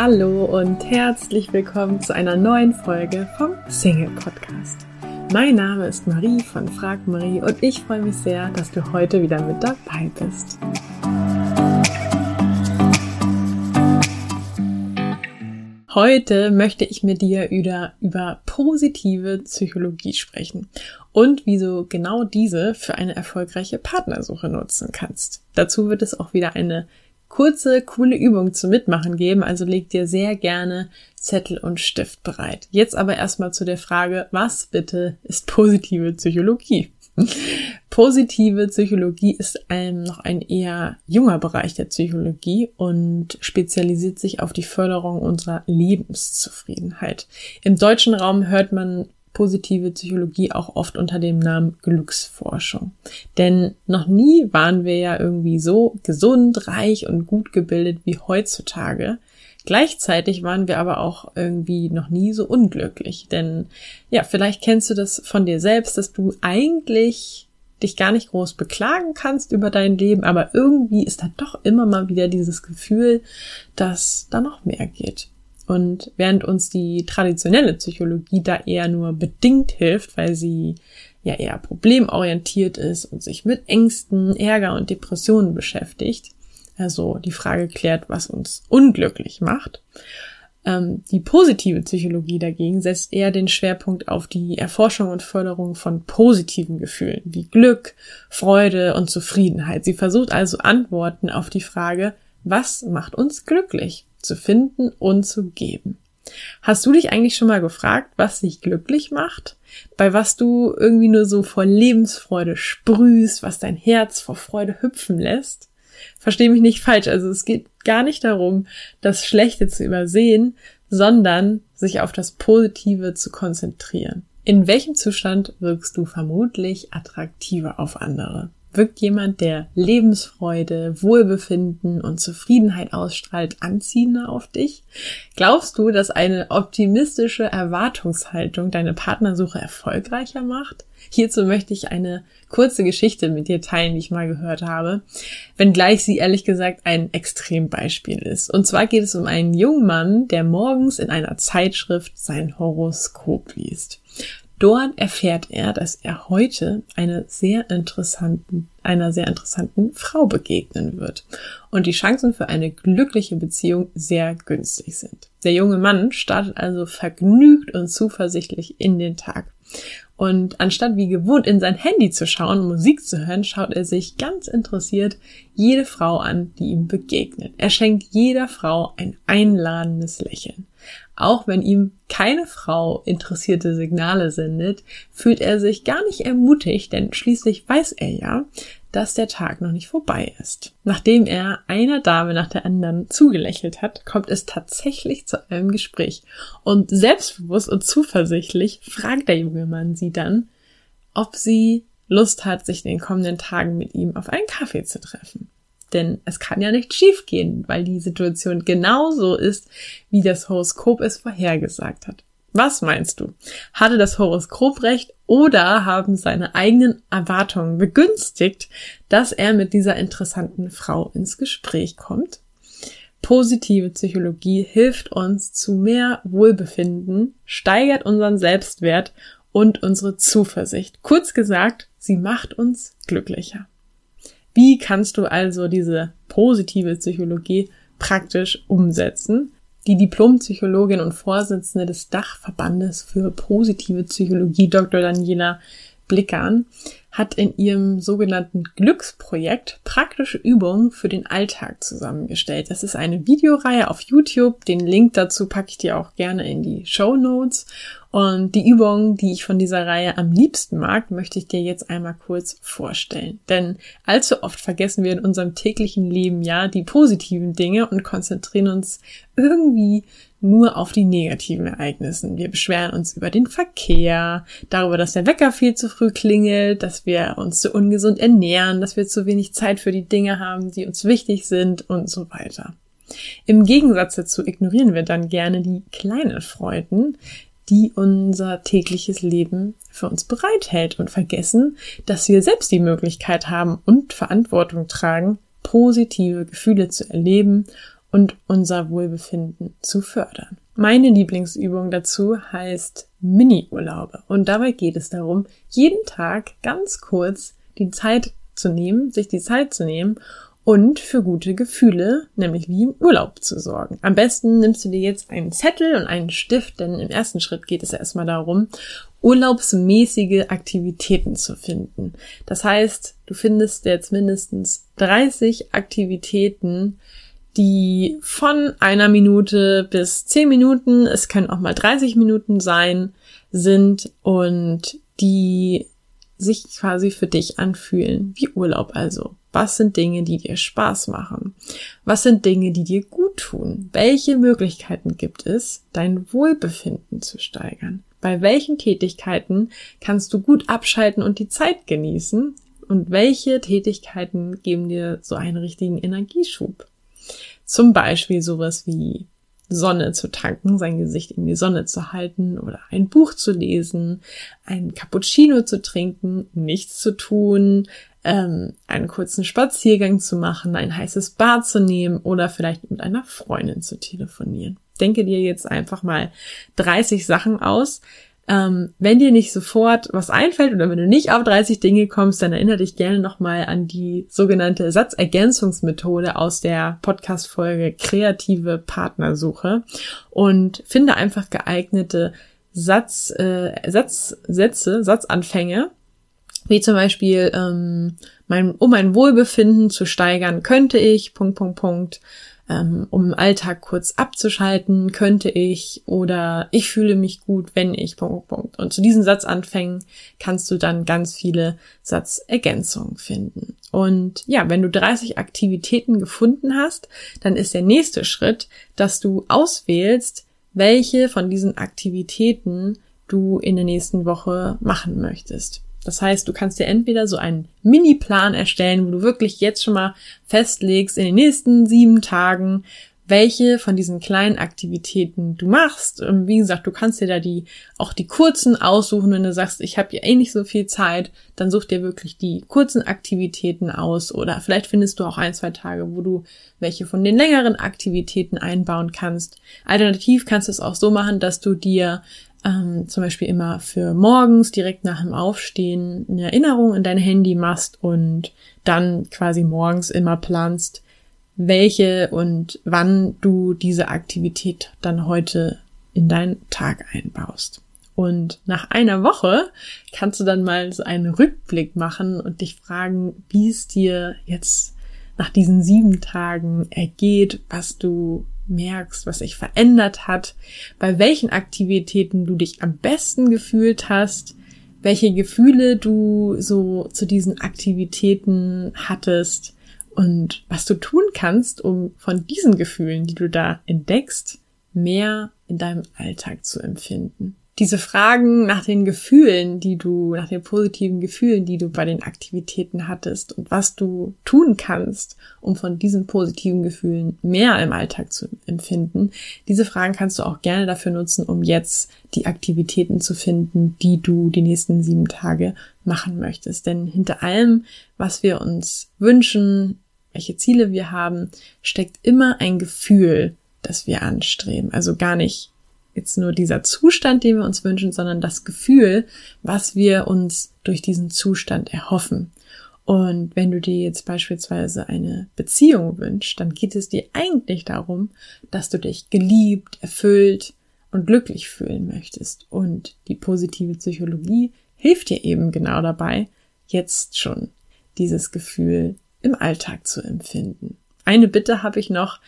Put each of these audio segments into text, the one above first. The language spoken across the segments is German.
Hallo und herzlich willkommen zu einer neuen Folge vom Single Podcast. Mein Name ist Marie von Frag Marie und ich freue mich sehr, dass du heute wieder mit dabei bist. Heute möchte ich mit dir über, über positive Psychologie sprechen und wieso genau diese für eine erfolgreiche Partnersuche nutzen kannst. Dazu wird es auch wieder eine kurze, coole Übung zum Mitmachen geben, also leg dir sehr gerne Zettel und Stift bereit. Jetzt aber erstmal zu der Frage, was bitte ist positive Psychologie? Positive Psychologie ist ein, noch ein eher junger Bereich der Psychologie und spezialisiert sich auf die Förderung unserer Lebenszufriedenheit. Im deutschen Raum hört man positive Psychologie auch oft unter dem Namen Glücksforschung. Denn noch nie waren wir ja irgendwie so gesund, reich und gut gebildet wie heutzutage. Gleichzeitig waren wir aber auch irgendwie noch nie so unglücklich. Denn ja, vielleicht kennst du das von dir selbst, dass du eigentlich dich gar nicht groß beklagen kannst über dein Leben, aber irgendwie ist da doch immer mal wieder dieses Gefühl, dass da noch mehr geht. Und während uns die traditionelle Psychologie da eher nur bedingt hilft, weil sie ja eher problemorientiert ist und sich mit Ängsten, Ärger und Depressionen beschäftigt, also die Frage klärt, was uns unglücklich macht. Ähm, die positive Psychologie dagegen setzt eher den Schwerpunkt auf die Erforschung und Förderung von positiven Gefühlen wie Glück, Freude und Zufriedenheit. Sie versucht also Antworten auf die Frage, was macht uns glücklich? Zu finden und zu geben. Hast du dich eigentlich schon mal gefragt, was dich glücklich macht? Bei was du irgendwie nur so vor Lebensfreude sprühst, was dein Herz vor Freude hüpfen lässt? Versteh mich nicht falsch, also es geht gar nicht darum, das Schlechte zu übersehen, sondern sich auf das Positive zu konzentrieren. In welchem Zustand wirkst du vermutlich attraktiver auf andere? Wirkt jemand, der Lebensfreude, Wohlbefinden und Zufriedenheit ausstrahlt, anziehender auf dich? Glaubst du, dass eine optimistische Erwartungshaltung deine Partnersuche erfolgreicher macht? Hierzu möchte ich eine kurze Geschichte mit dir teilen, die ich mal gehört habe, wenngleich sie ehrlich gesagt ein Extrembeispiel ist. Und zwar geht es um einen jungen Mann, der morgens in einer Zeitschrift sein Horoskop liest. Dort erfährt er, dass er heute eine sehr interessanten, einer sehr interessanten Frau begegnen wird und die Chancen für eine glückliche Beziehung sehr günstig sind. Der junge Mann startet also vergnügt und zuversichtlich in den Tag. Und anstatt wie gewohnt in sein Handy zu schauen, Musik zu hören, schaut er sich ganz interessiert jede Frau an, die ihm begegnet. Er schenkt jeder Frau ein einladendes Lächeln. Auch wenn ihm keine Frau interessierte Signale sendet, fühlt er sich gar nicht ermutigt, denn schließlich weiß er ja, dass der Tag noch nicht vorbei ist. Nachdem er einer Dame nach der anderen zugelächelt hat, kommt es tatsächlich zu einem Gespräch. Und selbstbewusst und zuversichtlich fragt der junge Mann sie dann, ob sie Lust hat, sich in den kommenden Tagen mit ihm auf einen Kaffee zu treffen. Denn es kann ja nicht schiefgehen, weil die Situation genauso ist, wie das Horoskop es vorhergesagt hat. Was meinst du? Hatte das Horoskop recht oder haben seine eigenen Erwartungen begünstigt, dass er mit dieser interessanten Frau ins Gespräch kommt? Positive Psychologie hilft uns zu mehr Wohlbefinden, steigert unseren Selbstwert und unsere Zuversicht. Kurz gesagt, sie macht uns glücklicher. Wie kannst du also diese positive Psychologie praktisch umsetzen? Die Diplompsychologin und Vorsitzende des Dachverbandes für positive Psychologie, Dr. Daniela Blickern, hat in ihrem sogenannten Glücksprojekt praktische Übungen für den Alltag zusammengestellt. Das ist eine Videoreihe auf YouTube. Den Link dazu packe ich dir auch gerne in die Show Notes. Und die Übungen, die ich von dieser Reihe am liebsten mag, möchte ich dir jetzt einmal kurz vorstellen. Denn allzu oft vergessen wir in unserem täglichen Leben ja die positiven Dinge und konzentrieren uns irgendwie nur auf die negativen Ereignissen. Wir beschweren uns über den Verkehr, darüber, dass der Wecker viel zu früh klingelt, dass wir uns zu ungesund ernähren, dass wir zu wenig Zeit für die Dinge haben, die uns wichtig sind und so weiter. Im Gegensatz dazu ignorieren wir dann gerne die kleinen Freuden, die unser tägliches Leben für uns bereithält und vergessen, dass wir selbst die Möglichkeit haben und Verantwortung tragen, positive Gefühle zu erleben und unser Wohlbefinden zu fördern. Meine Lieblingsübung dazu heißt Mini-Urlaube. Und dabei geht es darum, jeden Tag ganz kurz die Zeit zu nehmen, sich die Zeit zu nehmen und für gute Gefühle, nämlich wie im Urlaub zu sorgen. Am besten nimmst du dir jetzt einen Zettel und einen Stift, denn im ersten Schritt geht es erstmal darum, urlaubsmäßige Aktivitäten zu finden. Das heißt, du findest jetzt mindestens 30 Aktivitäten, die von einer Minute bis zehn Minuten, es können auch mal 30 Minuten sein, sind und die sich quasi für dich anfühlen, wie Urlaub also. Was sind Dinge, die dir Spaß machen? Was sind Dinge, die dir gut tun? Welche Möglichkeiten gibt es, dein Wohlbefinden zu steigern? Bei welchen Tätigkeiten kannst du gut abschalten und die Zeit genießen? Und welche Tätigkeiten geben dir so einen richtigen Energieschub? Zum Beispiel sowas wie Sonne zu tanken, sein Gesicht in die Sonne zu halten oder ein Buch zu lesen, ein Cappuccino zu trinken, nichts zu tun, ähm, einen kurzen Spaziergang zu machen, ein heißes Bad zu nehmen oder vielleicht mit einer Freundin zu telefonieren. Denke dir jetzt einfach mal 30 Sachen aus, ähm, wenn dir nicht sofort was einfällt oder wenn du nicht auf 30 Dinge kommst, dann erinnere dich gerne nochmal an die sogenannte Satzergänzungsmethode aus der Podcast-Folge Kreative Partnersuche. Und finde einfach geeignete Satz, äh, Satz, Sätze, Satzanfänge, wie zum Beispiel, ähm, mein, um mein Wohlbefinden zu steigern, könnte ich, Punkt, Punkt, Punkt, ähm, um im Alltag kurz abzuschalten, könnte ich oder ich fühle mich gut, wenn ich Punkt, Punkt. Und zu diesen Satzanfängen kannst du dann ganz viele Satzergänzungen finden. Und ja, wenn du 30 Aktivitäten gefunden hast, dann ist der nächste Schritt, dass du auswählst, welche von diesen Aktivitäten du in der nächsten Woche machen möchtest. Das heißt, du kannst dir entweder so einen Mini-Plan erstellen, wo du wirklich jetzt schon mal festlegst in den nächsten sieben Tagen, welche von diesen kleinen Aktivitäten du machst. Und wie gesagt, du kannst dir da die auch die kurzen aussuchen, wenn du sagst, ich habe ja eh nicht so viel Zeit, dann such dir wirklich die kurzen Aktivitäten aus oder vielleicht findest du auch ein, zwei Tage, wo du welche von den längeren Aktivitäten einbauen kannst. Alternativ kannst du es auch so machen, dass du dir ähm, zum Beispiel immer für morgens direkt nach dem Aufstehen eine Erinnerung in dein Handy machst und dann quasi morgens immer planst, welche und wann du diese Aktivität dann heute in deinen Tag einbaust. Und nach einer Woche kannst du dann mal so einen Rückblick machen und dich fragen, wie es dir jetzt nach diesen sieben Tagen ergeht, was du merkst, was sich verändert hat, bei welchen Aktivitäten du dich am besten gefühlt hast, welche Gefühle du so zu diesen Aktivitäten hattest und was du tun kannst, um von diesen Gefühlen, die du da entdeckst, mehr in deinem Alltag zu empfinden diese Fragen nach den Gefühlen, die du, nach den positiven Gefühlen, die du bei den Aktivitäten hattest und was du tun kannst, um von diesen positiven Gefühlen mehr im Alltag zu empfinden, diese Fragen kannst du auch gerne dafür nutzen, um jetzt die Aktivitäten zu finden, die du die nächsten sieben Tage machen möchtest. Denn hinter allem, was wir uns wünschen, welche Ziele wir haben, steckt immer ein Gefühl, das wir anstreben. Also gar nicht jetzt nur dieser Zustand, den wir uns wünschen, sondern das Gefühl, was wir uns durch diesen Zustand erhoffen. Und wenn du dir jetzt beispielsweise eine Beziehung wünschst, dann geht es dir eigentlich darum, dass du dich geliebt, erfüllt und glücklich fühlen möchtest. Und die positive Psychologie hilft dir eben genau dabei, jetzt schon dieses Gefühl im Alltag zu empfinden. Eine Bitte habe ich noch.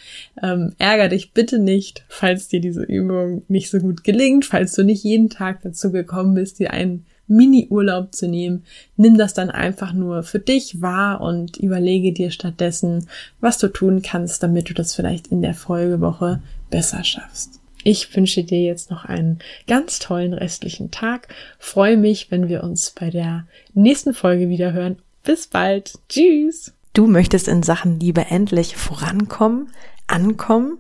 Ähm, ärger dich bitte nicht, falls dir diese Übung nicht so gut gelingt, falls du nicht jeden Tag dazu gekommen bist, dir einen Mini-Urlaub zu nehmen. Nimm das dann einfach nur für dich wahr und überlege dir stattdessen, was du tun kannst, damit du das vielleicht in der Folgewoche besser schaffst. Ich wünsche dir jetzt noch einen ganz tollen restlichen Tag. Freue mich, wenn wir uns bei der nächsten Folge wieder hören. Bis bald. Tschüss. Du möchtest in Sachen Liebe endlich vorankommen, ankommen,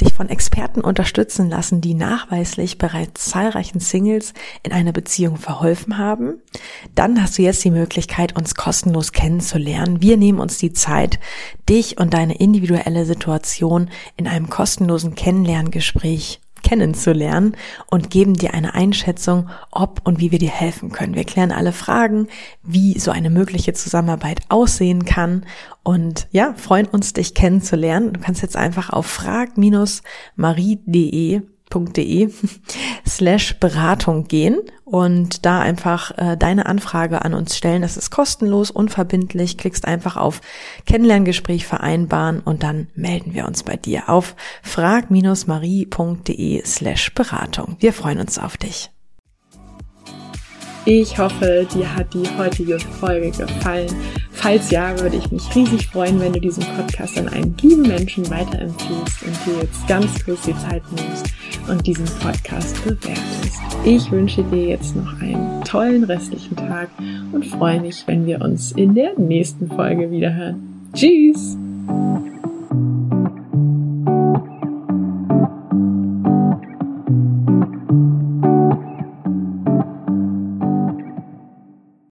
dich von Experten unterstützen lassen, die nachweislich bereits zahlreichen Singles in einer Beziehung verholfen haben, dann hast du jetzt die Möglichkeit, uns kostenlos kennenzulernen. Wir nehmen uns die Zeit, dich und deine individuelle Situation in einem kostenlosen Kennenlerngespräch kennenzulernen und geben dir eine Einschätzung, ob und wie wir dir helfen können. Wir klären alle Fragen, wie so eine mögliche Zusammenarbeit aussehen kann und ja, freuen uns, dich kennenzulernen. Du kannst jetzt einfach auf frag-marie.de www.de slash Beratung gehen und da einfach äh, deine Anfrage an uns stellen. Das ist kostenlos, unverbindlich. Klickst einfach auf Kennenlerngespräch vereinbaren und dann melden wir uns bei dir auf frag-marie.de slash Beratung. Wir freuen uns auf dich. Ich hoffe, dir hat die heutige Folge gefallen. Falls ja, würde ich mich riesig freuen, wenn du diesen Podcast an einen lieben Menschen weiterempfiehlst und dir jetzt ganz kurz die Zeit nimmst und diesen Podcast bewertest. Ich wünsche dir jetzt noch einen tollen restlichen Tag und freue mich, wenn wir uns in der nächsten Folge wiederhören. Tschüss!